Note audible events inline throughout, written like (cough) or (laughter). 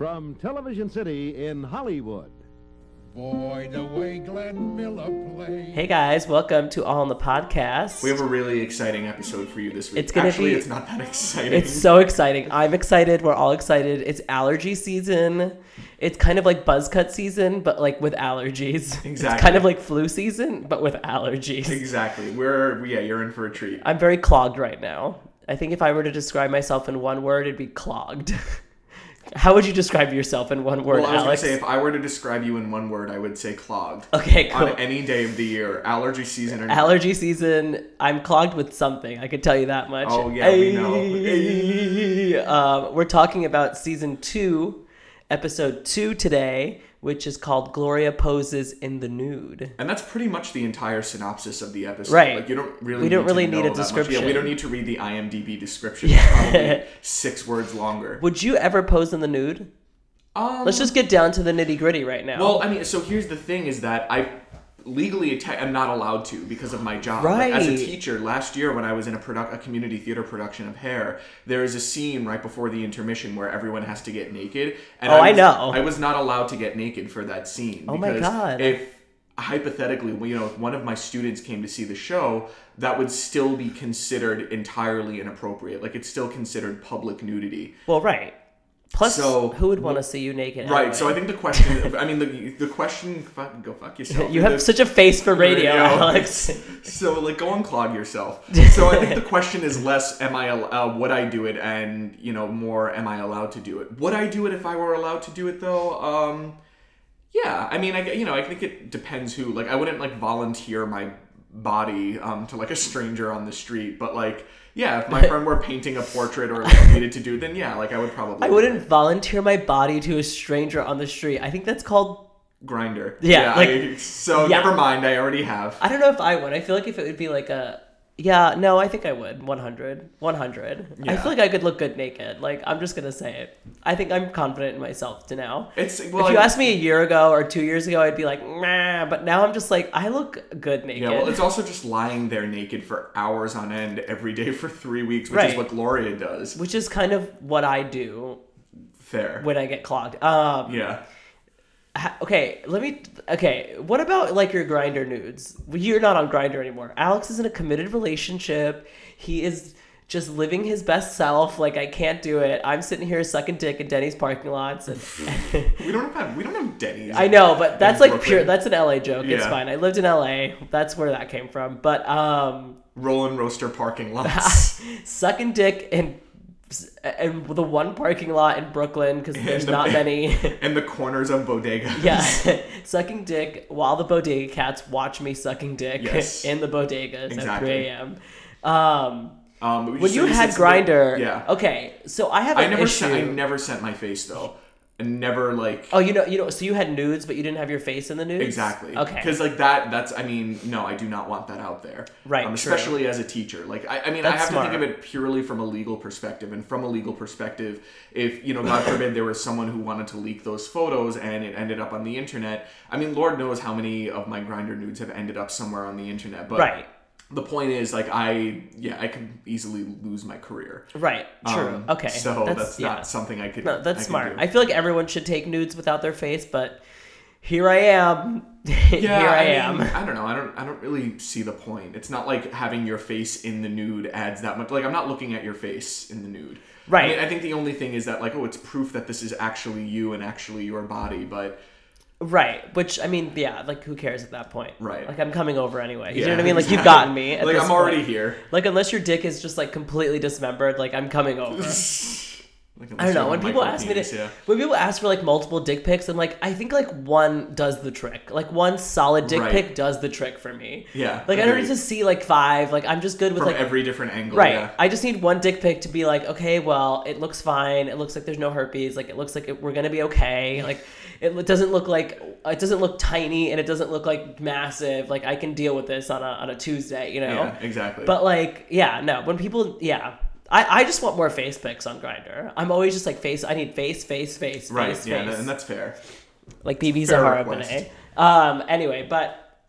From Television City in Hollywood. Boy, the way Glenn Miller plays. Hey guys, welcome to All in the Podcast. We have a really exciting episode for you this week. It's gonna Actually, be- it's not that exciting. It's so exciting. I'm excited. We're all excited. It's allergy season. It's kind of like buzz cut season, but like with allergies. (laughs) It's kind of like flu season, but with allergies. exactly. We're yeah, you're in for a treat. I'm very clogged right now. I think if I were to describe myself in one word, it'd be clogged. (laughs) How would you describe yourself in one word, well, I was Alex? gonna say if I were to describe you in one word, I would say clogged. okay, cool. On any day of the year, allergy season or not. Allergy season. I'm clogged with something. I could tell you that much. Oh, yeah, we know. Um, we're talking about season two, episode two today, which is called Gloria poses in the nude. And that's pretty much the entire synopsis of the episode. Right. Like you don't really We don't need really need a description. Yeah, we don't need to read the IMDb description. (laughs) It's probably six words longer. Would you ever pose in the nude? Um, Let's just get down to the nitty gritty right now. Well, I mean, so here's the thing: is that I legally te- am not allowed to because of my job. Like, as a teacher, last year when I was in a product, a community theater production of Hair, there is a scene right before the intermission where everyone has to get naked. And Oh, I was, know. I was not allowed to get naked for that scene. Oh my because God. If hypothetically, you know, if one of my students came to see the show, that would still be considered entirely inappropriate. Like it's still considered public nudity. well, right. Plus, So- who would want to see you naked? Right. So I think the question. I mean, the the question. Fuck, go fuck (laughs) yourself. you The- have such a face for radio, Alex. (laughs) So like, go unclog yourself. (laughs) So I think the question is less, am I uh, would I do it, and you know, more, am I allowed to do it? Would I do it if I were allowed to do it though? Um, yeah. I mean, I you know, I think it depends who. Like, I wouldn't like volunteer my body um to like a stranger on the street, but like. Yeah, if my (laughs) friend were painting a portrait or like, needed to do, then yeah, like I would probably. I wouldn't volunteer my body to a stranger on the street. I think that's called. Grindr. Yeah, like- I, so yeah. never mind. I already have. I don't know if I would. I feel like if it would be like a. Yeah, no, I think I would. 100. 100. I feel like I could look good naked. Like, I'm just going to say it. I think I'm confident in myself to now. It's well. if you I- asked me a year ago or two years ago, I'd be like, nah. But now I'm just like, I look good naked. Yeah, well, it's also just lying there naked for hours on end every day for three weeks, which Right. is what Gloria does. which is kind of what I do Fair. when I get clogged. Um, Yeah. Okay, let me. Okay, what about like your Grindr nudes? You're not on Grindr anymore. Alex is in a committed relationship. He is just living his best self. Like I can't do it. I'm sitting here sucking dick in Denny's parking lots, (laughs) and We don't have we don't have Denny's. I know, but that's like Brooklyn. pure. That's an LA joke. It's fine. I lived in LA. That's where that came from. But um, Roll and roaster parking lots. (laughs) sucking dick in. And the one parking lot in Brooklyn because there's the- not many. (laughs) and the corners of bodegas. Yeah, (laughs) sucking dick while the bodega cats watch me sucking dick Yes. in the bodegas at 3 a.m. Um, Um, when you had Grindr, Yeah. Okay, so I have I never issue. sent. I never sent my face though. And never like. oh, you know, you know, so you had nudes, but you didn't have your face in the nudes. Exactly. Okay. Because like that, that's. I mean, no, I do not want that out there. Right, Um, true. especially as a teacher. Like, I, I mean, I That's have to think of it purely from a legal perspective, and from a legal perspective, if you know, God forbid, there was someone who wanted to leak those photos and it ended up on the internet. I mean, Lord knows how many of my Grindr nudes have ended up somewhere on the internet. But Right. The point is, like, I yeah, I could easily lose my career. Right. True. Um, okay. So that's, yeah. not something I could. No, that's could smart. I feel like everyone should take nudes without their face, but here I am. (laughs) here I, am. mean, I don't know. I don't. I don't really see the point. It's not like having your face in the nude adds that much. Like I'm not looking at your face in the nude. Right. I, mean, I think the only thing is that like, oh, it's proof that this is actually you and actually your body. But Right. Which I mean, yeah. Like, who cares at that point? Right. Like, I'm coming over anyway. You yeah, know what I mean? Like, you've gotten me. Like I'm already point. here. Like, unless your dick is just like completely dismembered, like I'm coming over. (laughs) Like, I don't know. When people ask me to, yeah. when people ask for like multiple dick pics, I'm like, I think like one does the trick. Like one solid dick Right. pic does the trick for me. Yeah, Like I don't agreed. need to see like five. Like I'm just good with from like every different angle. Right. Yeah. I just need one dick pic to be like, okay, well, it looks fine. It looks like there's no herpes. Like, it looks like it, we're gonna be okay. (laughs) Like, it doesn't look like it doesn't look tiny and it doesn't look like massive. Like, I can deal with this on a on a Tuesday, you know. Yeah. Exactly. But like, yeah, no. When people, yeah, I I just want more face pics on Grindr. I'm always just like face. I need face, face, face, face. right. face, yeah. face. And that's fair. like Bebe Zahara. Benet. Um. Anyway, but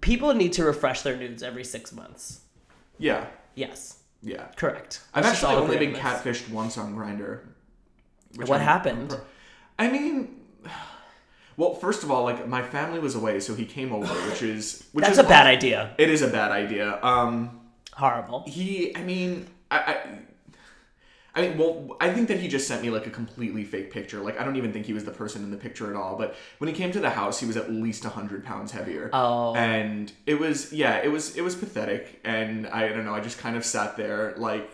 people need to refresh their nudes every six months. Yeah. Yes. Yeah. Correct. I've actually only been catfished once on Grindr. What happened? I mean, well, first of all, like my family was away, so he came over, which is which That's is a bad idea. It is a bad idea. Um, Horrible. he, I mean, I. I I mean, well, I think that he just sent me like a completely fake picture. Like, I don't even think he was the person in the picture at all. But when he came to the house, he was at least hundred pounds heavier. Oh. and it was yeah, it was it was pathetic. And I don't know, I just kind of sat there like,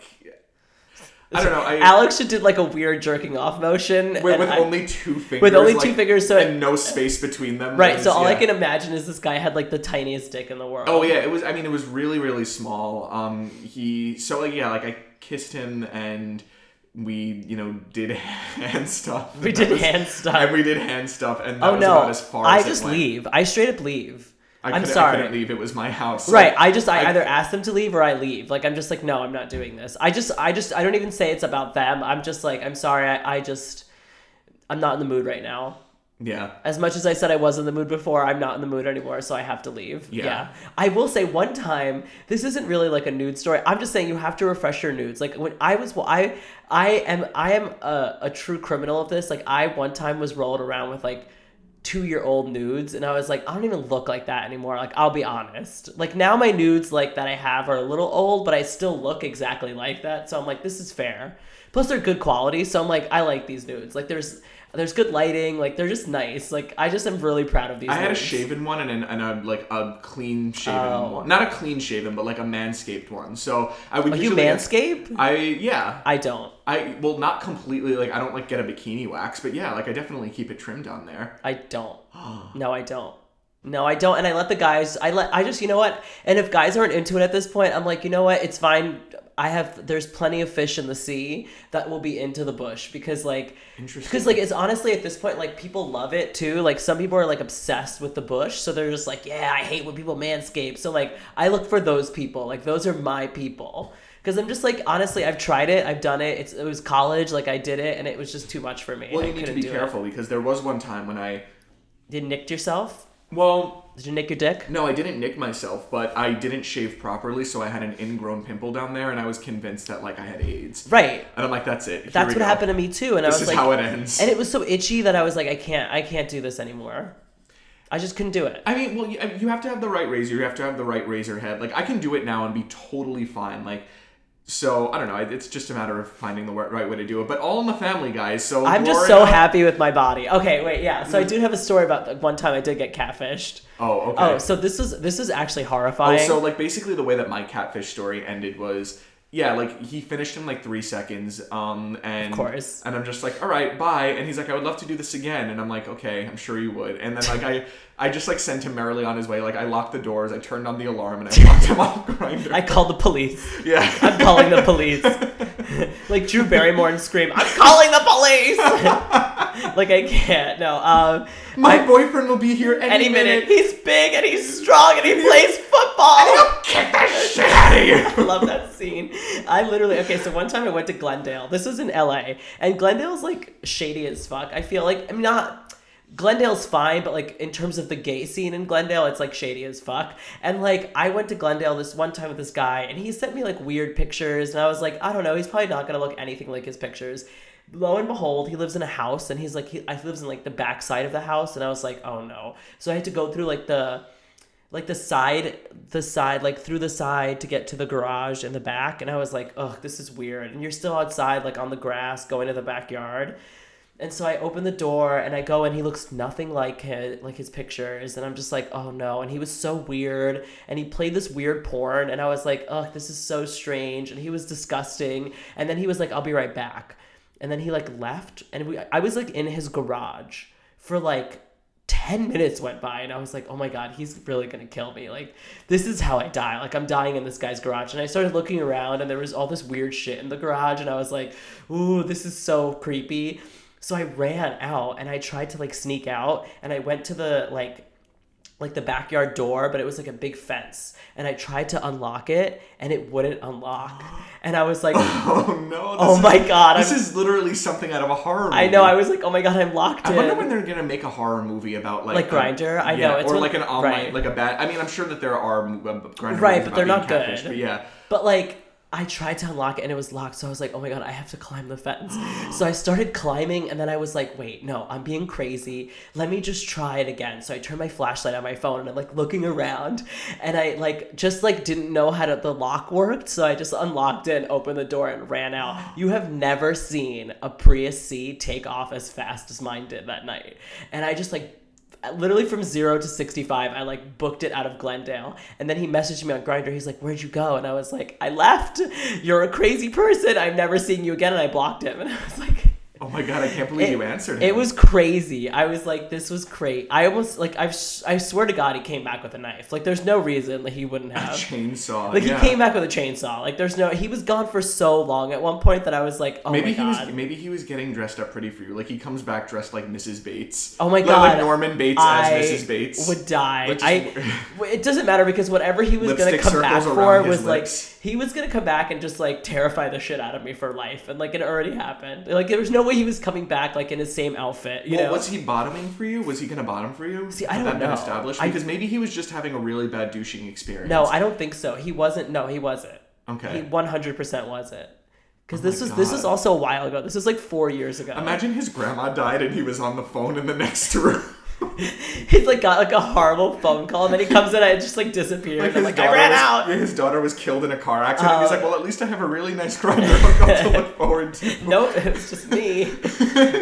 I don't know, I Alex did like a weird jerking off motion. with, with I- only two fingers, with only like, two fingers, so and no space between them. right. It So was- all I can imagine is this guy had like the tiniest dick in the world. Oh yeah, it was. I mean, it was really, really small. Um, he so like yeah, like I kissed him and we you know did (laughs) hand stuff. We (laughs) did hand stuff. And we did hand stuff, and that Oh was no! about as far I as just leave. I straight up leave. I I'm couldn't- I sorry. couldn't leave. It was my house. Right. I just I, I- either ask them to leave or I leave. Like I'm just like no, I'm not doing this. I just I just I don't even say it's about them. I'm just like I'm sorry. I, I just I'm not in the mood right now. Yeah. As much as I said I was in the mood before, I'm not in the mood anymore, so I have to leave. Yeah. I will say one time, this isn't really like a nude story. I'm just saying you have to refresh your nudes. Like when I was, well, I, I am, I am a, a true criminal of this. Like I one time was rolled around with like two year old nudes, and I was like, I don't even look like that anymore. Like I'll be honest. Like now my nudes like that I have are a little old, but I still look exactly like that. So I'm like, this is fair. Plus they're good quality, so I'm like, I like these nudes. Like there's there's good lighting, like they're just nice. Like I just am really proud of these. I had a shaven one and, an, and a like a clean shaven Oh. one. Not a clean shaven, but like a manscaped one. So I would Oh, you usually manscape? I yeah. I don't. I well not completely like I don't like get a bikini wax, but yeah, like I definitely keep it trimmed on there. I don't. (gasps) No, I don't. No, I don't. And I let the guys. I let. I just. You know what? And if guys aren't into it at this point, I'm like, you know what? It's fine. I have. There's plenty of fish in the sea that will be into the bush because like. Interesting. Because like it's honestly at this point like people love it too. Like some people are like obsessed with the bush, so they're just like, yeah, I hate when people manscape. So like I look for those people. Like those are my people. Because I'm just like honestly, I've tried it, I've done it. It's it was college, like I did it, and it was just too much for me. Well, I you need to be do it. careful because there was one time when I You nicked yourself? well Did you nick your dick? no, I didn't nick myself, but I didn't shave properly, so I had an ingrown pimple down there, and I was convinced that like I had AIDS. Right. And I'm like, that's it. Here That's we what go. happened to me too, and I This was is like, how it ends. and it was so itchy that I was like, I can't, I can't do this anymore. I just couldn't do it. I mean, well, you, you have to have the right razor. You have to have the right razor head. Like I can do it now and be totally fine. Like. So I don't know. It's just a matter of finding the right way to do it. But all in the family, guys. So I'm just so happy with my body. Okay, wait, yeah. So I do have a story about the one time I did get catfished. Oh, okay. Oh, so this is this is actually Oh, horrifying. so like basically the way that my catfish story ended was yeah, like he finished in like three seconds, um, and Of course. and I'm just like, all right, bye, and he's like, I would love to do this again, and I'm like, okay, I'm sure you would, and then like I, I just like sent him merrily on his way, like I locked the doors, I turned on the alarm, and I locked him off Grindr. I called the police. yeah, I'm calling the police. (laughs) like Drew Barrymore and scream, I'm calling the police. (laughs) like I can't. No. Um, my I- boyfriend will be here any, any minute. He's big and he's strong and he plays football. He'll kick the (laughs) shit out of you. I love that scene. I literally okay. So one time I went to Glendale. This was in L.A. and Glendale's like shady as fuck. I feel like I'm not. Glendale's fine, but like in terms of the gay scene in Glendale, it's like shady as fuck. And like I went to Glendale this one time with this guy, and he sent me like weird pictures, and I was like, I don't know, he's probably not gonna look anything like his pictures. Lo and behold, he lives in a house, and he's like, he, I lives in like the back side of the house, and I was like, oh no. So I had to go through like the like the side the side like through the side to get to the garage in the back and i was like oh, this is weird. And you're still outside like on the grass going to the backyard. And so i open the door and i go and he looks nothing like his like his pictures and i'm just like oh no. And he was so weird and he played this weird porn and i was like ugh this is so strange. And he was disgusting. And then he was like i'll be right back and then he like left and we i was like in his garage for like 10 minutes went by and I was like, oh my God, he's really gonna kill me. Like, this is how I die. Like, I'm dying in this guy's garage. And I started looking around and there was all this weird shit in the garage. And I was like, ooh, this is so creepy. So I ran out and I tried to like sneak out and I went to the like, like the backyard door, but it was like a big fence. And I tried to unlock it and it wouldn't unlock. And I was like, (laughs) Oh no! Oh this my God, This I'm- is literally something out of a horror. movie. I know, I was like, oh my God, I'm locked I in. wonder when they're gonna make a horror movie about like Like Grindr? I yeah, know, it's or like an online, right. like a bad. I mean, I'm sure that there are uh, Grindr Right, but they're not good. catfished, But yeah, But like I tried to unlock it and it was locked. So I was like, oh my God, I have to climb the fence. (gasps) so I started climbing and then I was like, wait, no, I'm being crazy. Let me just try it again. So I turned my flashlight on my phone and I'm like looking around and I like just like didn't know how to, the lock worked. So I just unlocked it and opened the door and ran out. (gasps) You have never seen a Prius C take off as fast as mine did that night. And I just like literally from zero to 65 i like booked it out of glendale. And then he messaged me on Grindr he's like where'd you go? And i was like i left. You're a crazy person. I'm never seeing you again. And i blocked him. (laughs) And i was like Oh my god, I can't believe you answered him. it was crazy i was like this was great i almost like I've, i swear to god he came back with a knife like there's no reason that he wouldn't have a chainsaw. like yeah. he came back with a chainsaw like there's no he was gone for so long at one point that i was like oh Maybe my he god was maybe he was getting dressed up pretty for you. Like he comes back dressed like Mrs. Bates. Oh my god, Like Norman Bates I as Mrs. Bates. would die. Like, I. (laughs) It doesn't matter because whatever he was gonna come back for was like he was gonna come back and just like terrify the shit out of me for life, and like it already happened. Like there was no way he was coming back like in his same outfit. You well, know? was he bottoming for you? Was he gonna bottom for you? See, I don't that been know. established? I- Because maybe he was just having a really bad douching experience. no, I don't think so. He wasn't. No, he wasn't. Okay. He one hundred percent wasn't. Because Oh this was this was also a while ago. This was like four years ago. Imagine his grandma died and he was on the phone in the next (laughs) room. (laughs) He's like got like a horrible phone call, and then he comes in and it just like disappeared. Like his like, daughter I ran was, out. yeah, (laughs) His daughter was killed in a car accident. He's Uh, like, well, at least I have a really nice Grindr to (laughs) look forward to. Nope, it's just me.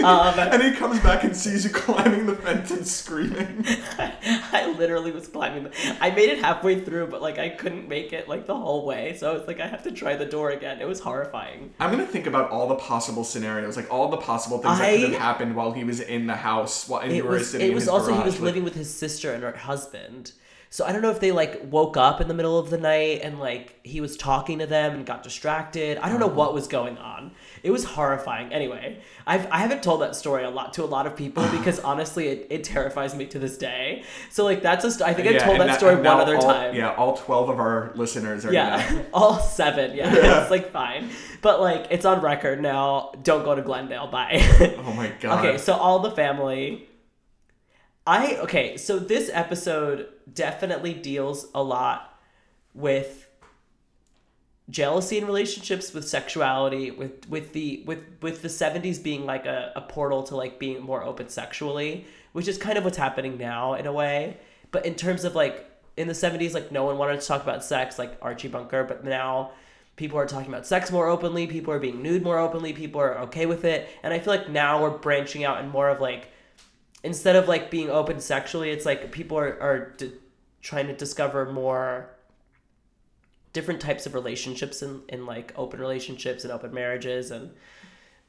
Um, And he comes back and sees you climbing the fence and screaming. I literally was climbing. The, I made it halfway through, but like I couldn't make it like the whole way. So I was like, I have to try the door again. It was horrifying. I'm gonna think about all the possible scenarios, like all the possible things that could have happened while he was in the house, while and you were was. sitting It in was his also he was like- living with his sister and her husband. So I don't know if they like woke up in the middle of the night and like he was talking to them and got distracted. I don't know what was going on. It was horrifying. Anyway, I've I haven't told that story a lot to a lot of people (sighs) because honestly, it, it terrifies me to this day. So like that's a st- I think I've Yeah, told and that story one other all- time. Yeah, all twelve of our listeners are Yeah, gonna. (laughs) all seven. Yeah, (laughs) it's like fine, but like it's on record now. Don't go to Glendale. Bye. Oh my (laughs) god. okay, so all the family. I okay, so this episode definitely deals a lot with jealousy in relationships, with sexuality, with with the with with the seventies being like a, a portal to like being more open sexually, which is kind of what's happening now in a way. But in terms of like in the seventies, like no one wanted to talk about sex, like Archie Bunker, but now people are talking about sex more openly, people are being nude more openly, people are okay with it. And I feel like now we're branching out and more of like instead of like being open sexually, it's like people are, are d- trying to discover more different types of relationships in, in like open relationships and open marriages and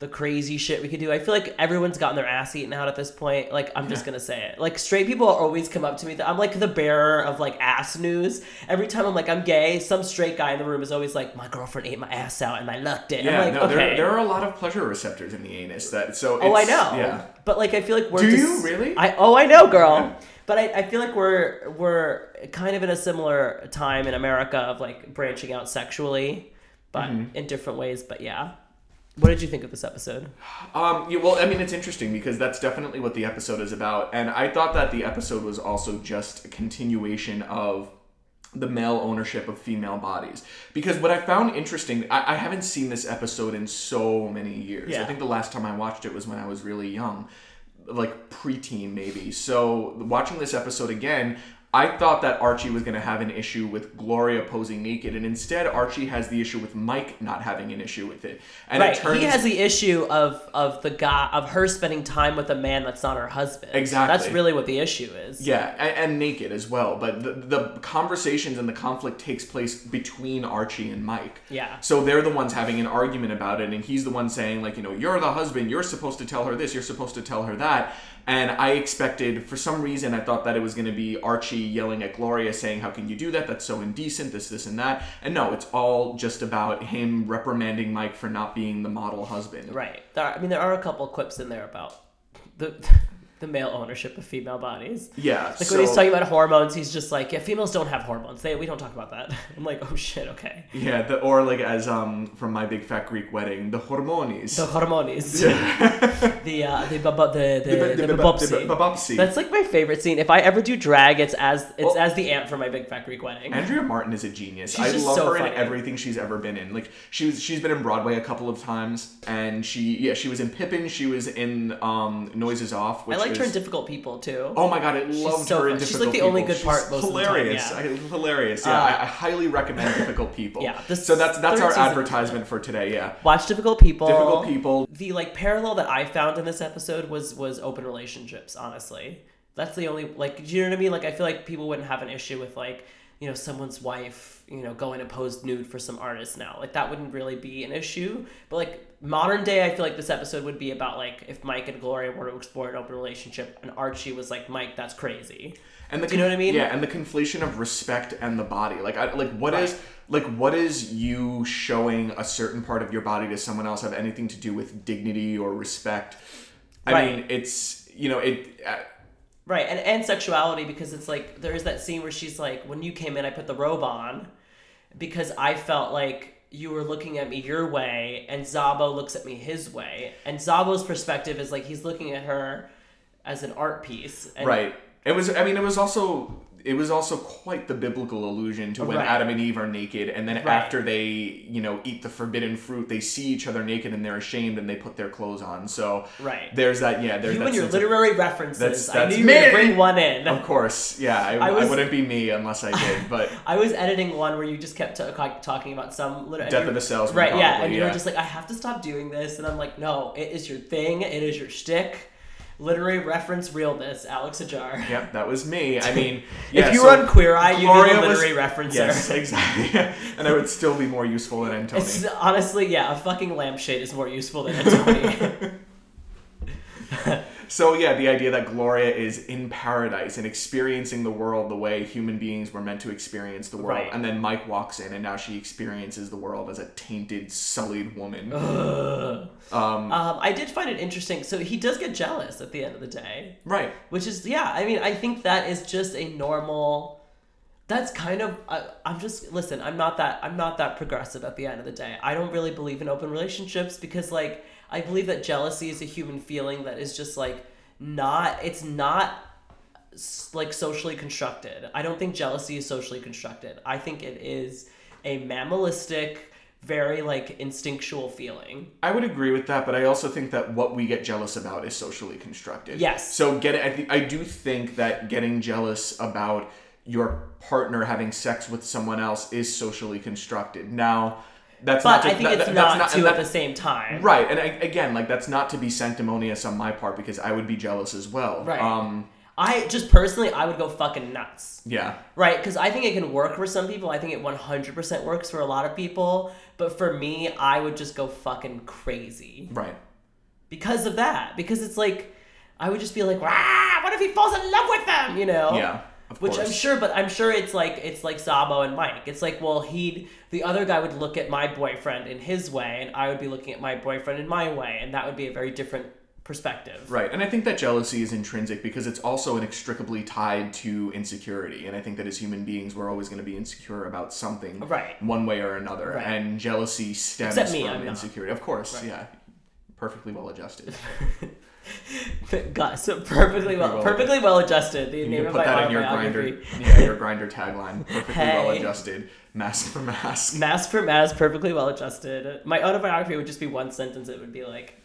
the crazy shit we could do. I feel like everyone's gotten their ass eaten out at this point. Like I'm just gonna say it. Like straight people always come up to me. That I'm like the bearer of like ass news. Every time I'm like I'm gay, some straight guy in the room is always like my girlfriend ate my ass out and I loved it. Yeah, I'm like no, okay. there, there are a lot of pleasure receptors in the anus. That so. Oh, I know. Yeah. But like, I feel like we're. Do just- you really? I oh, I know, girl. Yeah. But I, I feel like we're we're kind of in a similar time in America of like branching out sexually, but Mm-hmm. in different ways. But yeah, what did you think of this episode? Um, yeah, well, I mean, it's interesting because that's definitely what the episode is about, and I thought that the episode was also just a continuation of the male ownership of female bodies. Because what I found interesting, I, I haven't seen this episode in so many years. I think the last time I watched it was when I was really young, like preteen maybe. So watching this episode again. I thought that Archie was going to have an issue with Gloria posing naked, and instead Archie has the issue with Mike not having an issue with it. And right, it turns he has the issue of of the guy of her spending time with a man that's not her husband. Exactly. That's really what the issue is. Yeah, and, and naked as well. But the, the conversations and the conflict takes place between Archie and Mike. Yeah. So they're the ones having an argument about it, and he's the one saying, like, you know, you're the husband, you're supposed to tell her this, you're supposed to tell her that. And I expected, for some reason, I thought that it was going to be Archie yelling at Gloria, saying, How can you do that? That's so indecent, this, this, and that. And no, it's all just about him reprimanding Mike for not being the model husband. Right. There, I mean, there are a couple quips in there about the the male ownership of female bodies. Yeah. Like so, when he's talking about hormones, he's just like, yeah, females don't have hormones. They we don't talk about that. (laughs) I'm like, oh shit, okay. yeah, the, or like as um from my big fat Greek wedding, the hormonies. The hormones. (laughs) the uh, the baba, the the, The- the, the- the- babopsy. the babopsy. That's like my favorite scene. If I ever do drag, it's as it's Oh. as the aunt from my big fat Greek wedding. Andrea Martin is a genius. She's I love so her funny. in everything she's ever been in. Like she was, she's been in Broadway a couple of times, and she, yeah, she was in Pippin. She was in um, Noises Off. Which liked her in Difficult People too. Oh my god, I loved so her in fun. She's, like, the only good part She's most of the time, hilarious. yeah. I, hilarious. Yeah, Uh, I, I highly recommend Difficult People. Yeah, so that's that's our advertisement for today. Yeah, Watch Difficult People. Difficult People. The like parallel that I found in this episode was was open relationships. Honestly, that's the only like. Do you know what I mean? Like, I feel like people wouldn't have an issue with like you know someone's wife you know going to pose nude for some artist now. Like that wouldn't really be an issue. But like modern day, I feel like this episode would be about like if Mike and Gloria were to explore an open relationship, and Archie was like, Mike, that's crazy. And the Do you know what I mean? Yeah, and the conflation of respect and the body. Like, I, like what is like what is you showing a certain part of your body to someone else have anything to do with dignity or respect? I Right. mean, it's you know it. Uh, Right, and and sexuality because it's like there's that scene where she's like, when you came in, I put the robe on because I felt like you were looking at me your way, and Zabo looks at me his way, and Zabo's perspective is like he's looking at her as an art piece. And right. It was. I mean, it was also. It was also quite the biblical allusion to when Right. Adam and Eve are naked, and then Right. after they, you know, eat the forbidden fruit, they see each other naked and they're ashamed and they put their clothes on. So Right. there's that. Yeah, there's You that and your sense of- literary references. That's- I that's knew you were gonna me! bring one in. Of course, yeah. I, I I, wouldn't be me unless I did, (laughs) but I was editing one where you just kept ca- talking about some lit- and Death of a salesman, right? yeah, probably, and you were just like, I have to stop doing this, and I'm like, no, it is your thing, it is your shtick, literary reference realness, Alex Ajar. Yep, that was me. I (laughs) mean, yeah, if you so were on Queer Eye, Gloria the was- literary referencer. Yes, (laughs) exactly. and I would still be more useful than Antoni. It's honestly, yeah, a fucking lampshade is more useful than Antoni. (laughs) So yeah, the idea that Gloria is in paradise and experiencing the world the way human beings were meant to experience the world, Right. and then Mike walks in and now she experiences the world as a tainted, sullied woman. um, I did find it interesting. So he does get jealous at the end of the day. Right. which is yeah i mean i think that is just a normal that's kind of I, i'm just listen i'm not that i'm not that progressive at the end of the day i don't really believe in open relationships because like i believe that jealousy is a human feeling that is just like not it's not like socially constructed i don't think jealousy is socially constructed i think it is a mammalistic very like instinctual feeling I would agree with that, but I also think that what we get jealous about is socially constructed. Yes. So get I think I do think that getting jealous about your partner having sex with someone else is socially constructed. Now, that's but not. To, i think that- it's that's not, two that- at the same time Right, and I, again, like that's not to be sanctimonious on my part because I would be jealous as well. Right. Um. I just personally, I would go fucking nuts. Yeah. Right? Because I think it can work for some people. I think it 100% works for a lot of people. But for me, I would just go fucking crazy Right. because of that. Because it's like, I would just be like, ah, what if he falls in love with them? You know? Yeah. Of Which course. I'm sure, but I'm sure it's like it's like Zabo and Mike. It's like, well, he'd the other guy would look at my boyfriend in his way, and I would be looking at my boyfriend in my way, and that would be a very different perspective. Right, and I think that jealousy is intrinsic because it's also inextricably tied to insecurity. And I think that as human beings, we're always going to be insecure about something, Right. one way or another. Right. And jealousy stems me, from I'm not. insecurity. Of course, yeah, perfectly well adjusted. (laughs) Gus, perfectly well, well- perfectly well adjusted. The You name of put my that in your Grindr, (laughs) yeah, your Grindr tagline. Perfectly Hey. well adjusted, mask for mask. Mask for mask, perfectly well adjusted. My autobiography would just be one sentence. It would be like,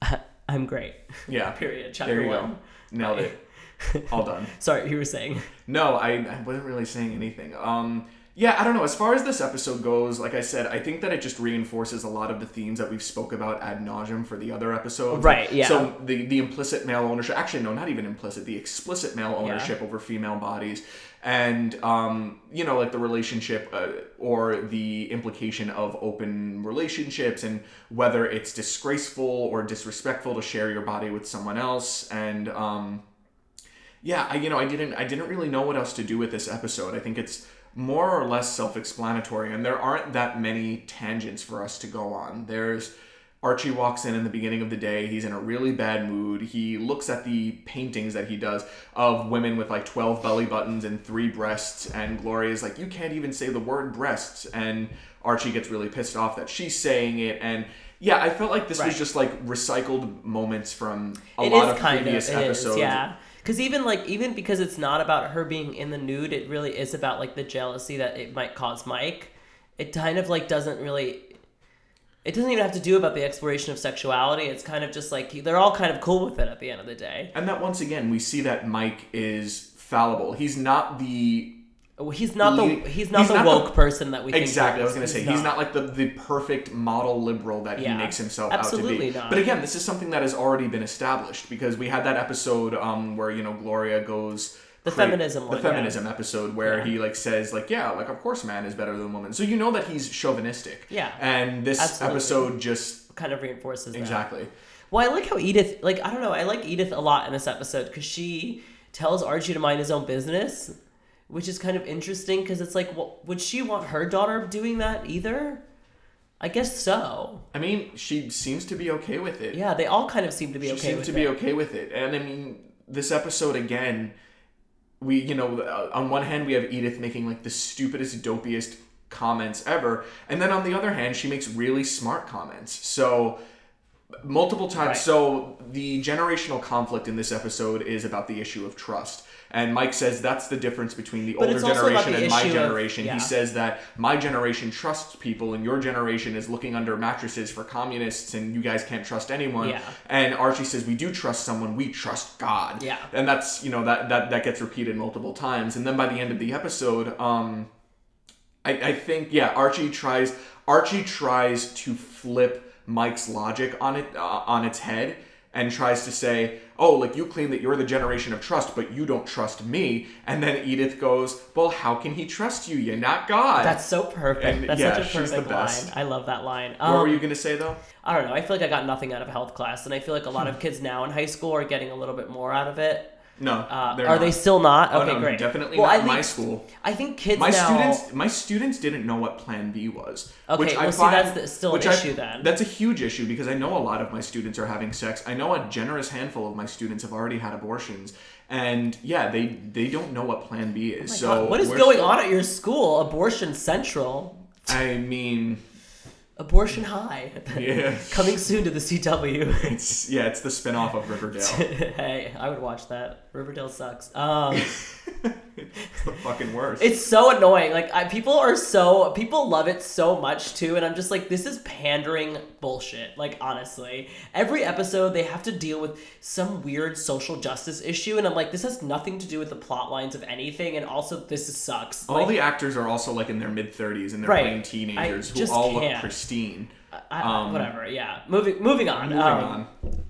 (laughs) "I'm great." Yeah, Period. Chapter There you one. go, nailed it. All done. Sorry, you were saying. No, I, I wasn't really saying anything. Um, yeah, I don't know. As far as this episode goes, like I said, I think that it just reinforces a lot of the themes that we've spoke about ad nauseum for the other episodes. Right, yeah. So the the implicit male ownership, actually, no, not even implicit, the explicit male ownership over female bodies, and um, you know, like the relationship uh, or the implication of open relationships and whether it's disgraceful or disrespectful to share your body with someone else, and um, yeah, I, you know, I didn't, I didn't really know what else to do with this episode. I think it's more or less self-explanatory, and there aren't that many tangents for us to go on. There's Archie walks in in the beginning of the day. He's in a really bad mood. He looks at the paintings that he does of women with like 12 belly buttons and three breasts. And Gloria's like, You can't even say the word breasts. And Archie gets really pissed off that she's saying it. And yeah, I felt like this was just like recycled moments from a It lot of previous of it is, episodes. yeah. Because even like even because it's not about her being in the nude, it really is about like the jealousy that it might cause Mike. It kind of like doesn't really. It doesn't even have to do about the exploration of sexuality. It's kind of just like they're all kind of cool with it at the end of the day. And that once again, we see that Mike is fallible. He's not the He's not the he's not he's the not the- woke person that we Exactly. I was going to say he's not like the, the perfect model liberal that he makes himself out to Absolutely be. not. But again, this is something that has already been established because we had that episode um, where you know Gloria goes The cra- feminism the one, yeah. feminism episode where Yeah. he like says like yeah like of course man is better than woman. So you know that he's chauvinistic. Yeah. And this Absolutely. episode just kind of reinforces that. exactly. Well, I like how Edith, like, I don't know, I like Edith a lot in this episode because she tells Archie to mind his own business, which is kind of interesting because it's like, well, would she want her daughter doing that either? I guess so. I mean, she seems to be okay with it. Yeah, they all kind of seem to be okay. she okay seems with to it. be okay with it and i mean this episode again we you know uh, on one hand we have edith making like the stupidest dopiest comments ever and then on the other hand she makes really smart comments so multiple times Right. so the generational conflict in this episode is about the issue of trust and mike says that's the difference between the But older it's also about generation the and my issue of- generation yeah. he says that my generation trusts people and your generation is looking under mattresses for communists and you guys can't trust anyone Yeah. and Archie says we do trust someone, we trust God. Yeah. And that's you know that that that gets repeated multiple times. And then by the end of the episode, um I, I think yeah, Archie tries Archie tries to flip Mike's logic on it uh, on its head and tries to say, "Oh, like you claim that you're the generation of trust, but you don't trust me." And then Edith goes, "Well, how can he trust you? You're not God." That's so perfect. And, That's yeah, such a perfect line. I love that line. what Um, were you gonna say though? I don't know. I feel like I got nothing out of health class, and I feel like a lot of kids now in high school are getting a little bit more out of it. No, Uh, are they still not? Oh, Okay, no, great. definitely well, not I in my school. I think kids my now. students my students didn't know what plan b was Okay, which i well, see, find that's the- still an which I- issue then. that's a huge issue because i know a lot of my students are having sex i know a generous handful of my students have already had abortions and yeah they they don't know what plan b is so God, what is going still- on at your school? Abortion Central. i mean Abortion High. (laughs) Yeah. Coming soon to the CW. it's yeah, it's the spinoff of Riverdale. (laughs) hey, I would watch that. Riverdale sucks. Um, (laughs) it's the fucking worst. It's so annoying. Like I, people are so people love it so much too, and I'm just like, this is pandering bullshit. Like honestly, every episode they have to deal with some weird social justice issue, and I'm like, this has nothing to do with the plot lines of anything, and also this sucks. All like, the actors are also like in their mid 30s and they're right. playing teenagers I who all can't. look. 16. I, um, whatever. Yeah. Moving moving on. Moving um, on.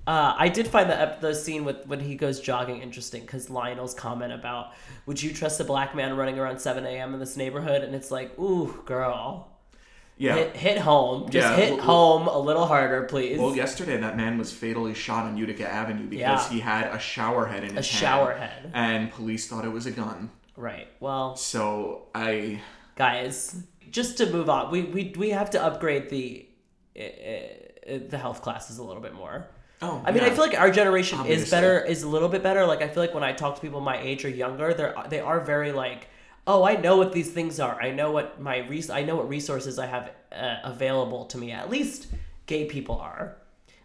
Uh, I did find the the scene with when he goes jogging interesting because Lionel's comment about would you trust a black man running around 7 a.m. in this neighborhood and it's like ooh girl. Yeah. Hit, hit home. Just yeah, hit home a little harder, please. Well, yesterday that man was fatally shot on Utica Avenue because yeah. he had a shower head in his a shower head. And police thought it was a gun. Right. Well. So I. Guys, just to move on we we, we have to upgrade the uh, uh, the health classes a little bit more oh, I mean, I feel like our generation is better, is a little bit better. Like, I feel like when I talk to people my age or younger, they're they are very like, oh, I know what these things are. I know what my res- I know what resources I have uh, available to me. At least gay people are.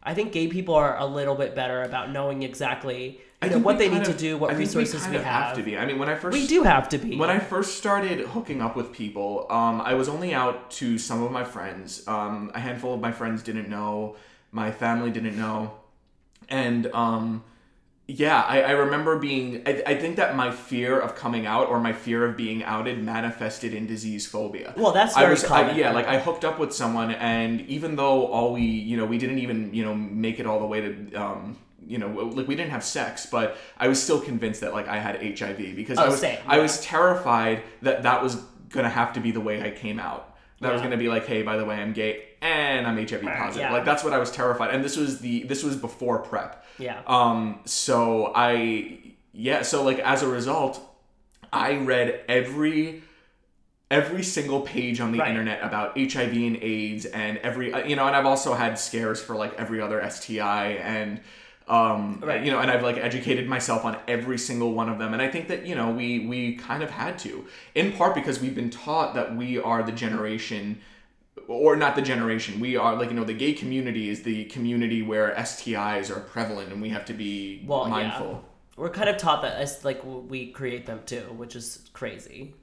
I think gay people are a little bit better about knowing exactly you know, what they need kind to do, what I resources kind we of have. to be. I mean, when I first We do have to be. When I first started hooking up with people, um, I was only out to some of my friends. Um, a handful of my friends didn't know. My family didn't know. And um, yeah, I, I remember being. I, I think that my fear of coming out or my fear of being outed manifested in disease phobia. Well, that's I very was, I, yeah, like I hooked up with someone, and even though all we, you know, we didn't even, you know, make it all the way to, um, you know, like we didn't have sex, but I was still convinced that like I had HIV because I Oh, was, same, I was terrified that that was gonna have to be the way I came out. That was gonna be like, hey, by the way, I'm gay and I'm HIV positive. yeah. Like that's what I was terrified, and this was the this was before PrEP. Yeah. Um. So I yeah. So like as a result, I read every every single page on the Right. internet about HIV and AIDS and every uh, you know and I've also had scares for like every other STI and um Right. you know and I've like educated myself on every single one of them and I think that you know we we kind of had to in part because we've been taught that we are the generation or not the generation we are like you know the gay community is the community where STIs are prevalent and we have to be Well, yeah. We're kind of taught that as like we create them too, which is crazy.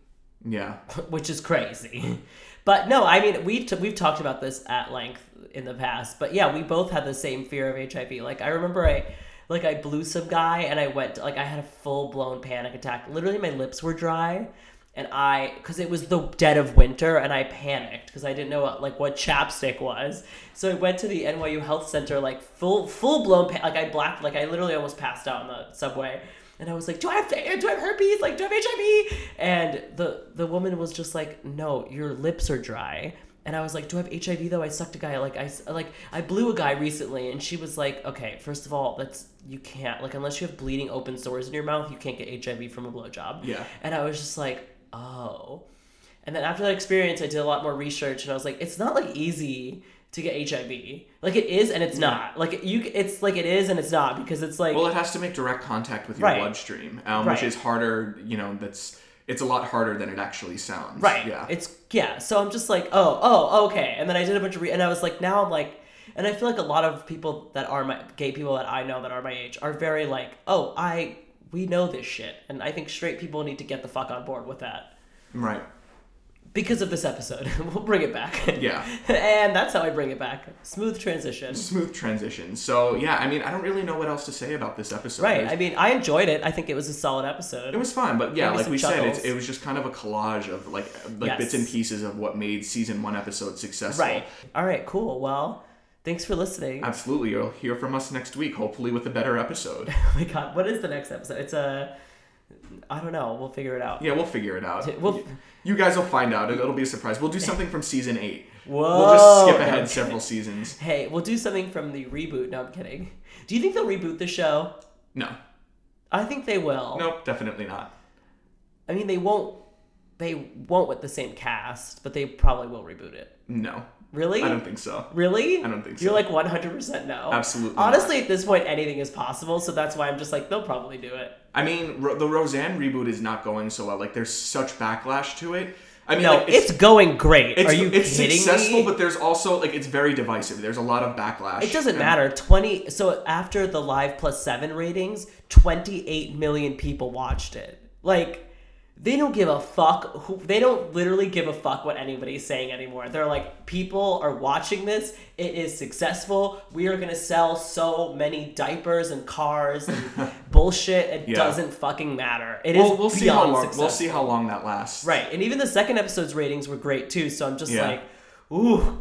yeah (laughs) which is crazy. But no, I mean we t- we've talked about this at length in the past. But yeah, we both had the same fear of HIV. Like I remember I like I blew some guy and I went like I had a full blown panic attack. Literally my lips were dry and I cuz it was the dead of winter and I panicked cuz I didn't know what like what chapstick was. So I went to the NYU Health Center like full full blown pa- like I blacked like I literally almost passed out on the subway. And I was like, "Do I have do I have herpes? Like, do I have HIV?" And the the woman was just like, "No, your lips are dry." And I was like, "Do I have HIV though? I sucked a guy like I like I blew a guy recently." And she was like, "Okay, first of all, that's you can't like unless you have bleeding open sores in your mouth, you can't get HIV from a blowjob." Yeah. And I was just like, "Oh." And then after that experience, I did a lot more research, and I was like, "It's not like easy." To get HIV, like it is and it's not. Like you, it's like it is and it's not because it's like Well, it has to make direct contact with your Right. bloodstream, um, Right. which is harder. You know, that's it's a lot harder than it actually sounds. Right. Yeah. It's yeah. So I'm just like, oh, oh, okay. And then I did a bunch of re- and I was like, now I'm like, and I feel like a lot of people that are my gay people that I know that are my age are very like, oh, I we know this shit, and I think straight people need to get the fuck on board with that right. Because of this episode. (laughs) we'll bring it back. Yeah. (laughs) and that's how I bring it back. Smooth transition. Smooth transition. So yeah, I mean, I don't really know what else to say about this episode. Right. There's- I mean, I enjoyed it. I think it was a solid episode. it was fun, but yeah, me like we said, it's, chuckles. it was just kind of a collage of like like Yes. bits and pieces of what made season one episode successful. right. All right. Cool. Well, thanks for listening. Absolutely, you'll hear from us next week, hopefully with a better episode. (laughs) Oh my god, what is the next episode? It's a. I don't know. We'll figure it out. Yeah, we'll figure it out. We'll- you guys will find out. It- It'll be a surprise. We'll do something from season eight. Whoa. We'll just skip ahead several seasons. Hey, we'll do something from the reboot. No, I'm kidding. Do you think they'll reboot the show? No, I think they will. nope, definitely not. I mean, they won't. They won't with the same cast, but they probably will reboot it. No, Really? I don't think so. Really? I don't think so. You're like 100% no. Absolutely Honestly, at this point, anything is possible, so that's why I'm just like, they'll probably do it. I mean, Ro- the Roseanne reboot is not going so well. Like, there's such backlash to it. I mean, No, like, it's, going great. it's, Are you it's kidding successful, me? but there's also like it's very divisive. There's a lot of backlash. It doesn't and- matter. 20 so after the live plus 7 ratings, 28 million people watched it. Like they don't give a fuck who they don't literally give a fuck what anybody's saying anymore. They're like people are watching this. It is successful. We are going to sell so many diapers and cars and (laughs) bullshit. It Yeah. doesn't fucking matter. It is We'll, we'll see how long. We'll see how long that lasts. Right. And even the second episode's ratings were great too. So I'm just Yeah. like, ooh,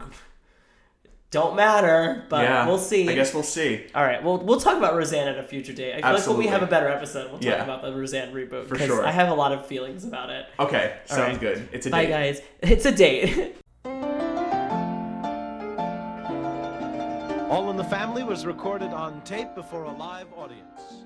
don't matter, but yeah, we'll see. I guess we'll see. All right, we'll we'll talk about Roseanne at a future date. I feel like when we have a better episode, we'll talk Yeah. about the Roseanne reboot For 'cause sure. I have a lot of feelings about it. Okay, All sounds right. good. It's a Bye, date. guys. (laughs) It's a date. (laughs) All in the Family was recorded on tape before a live audience.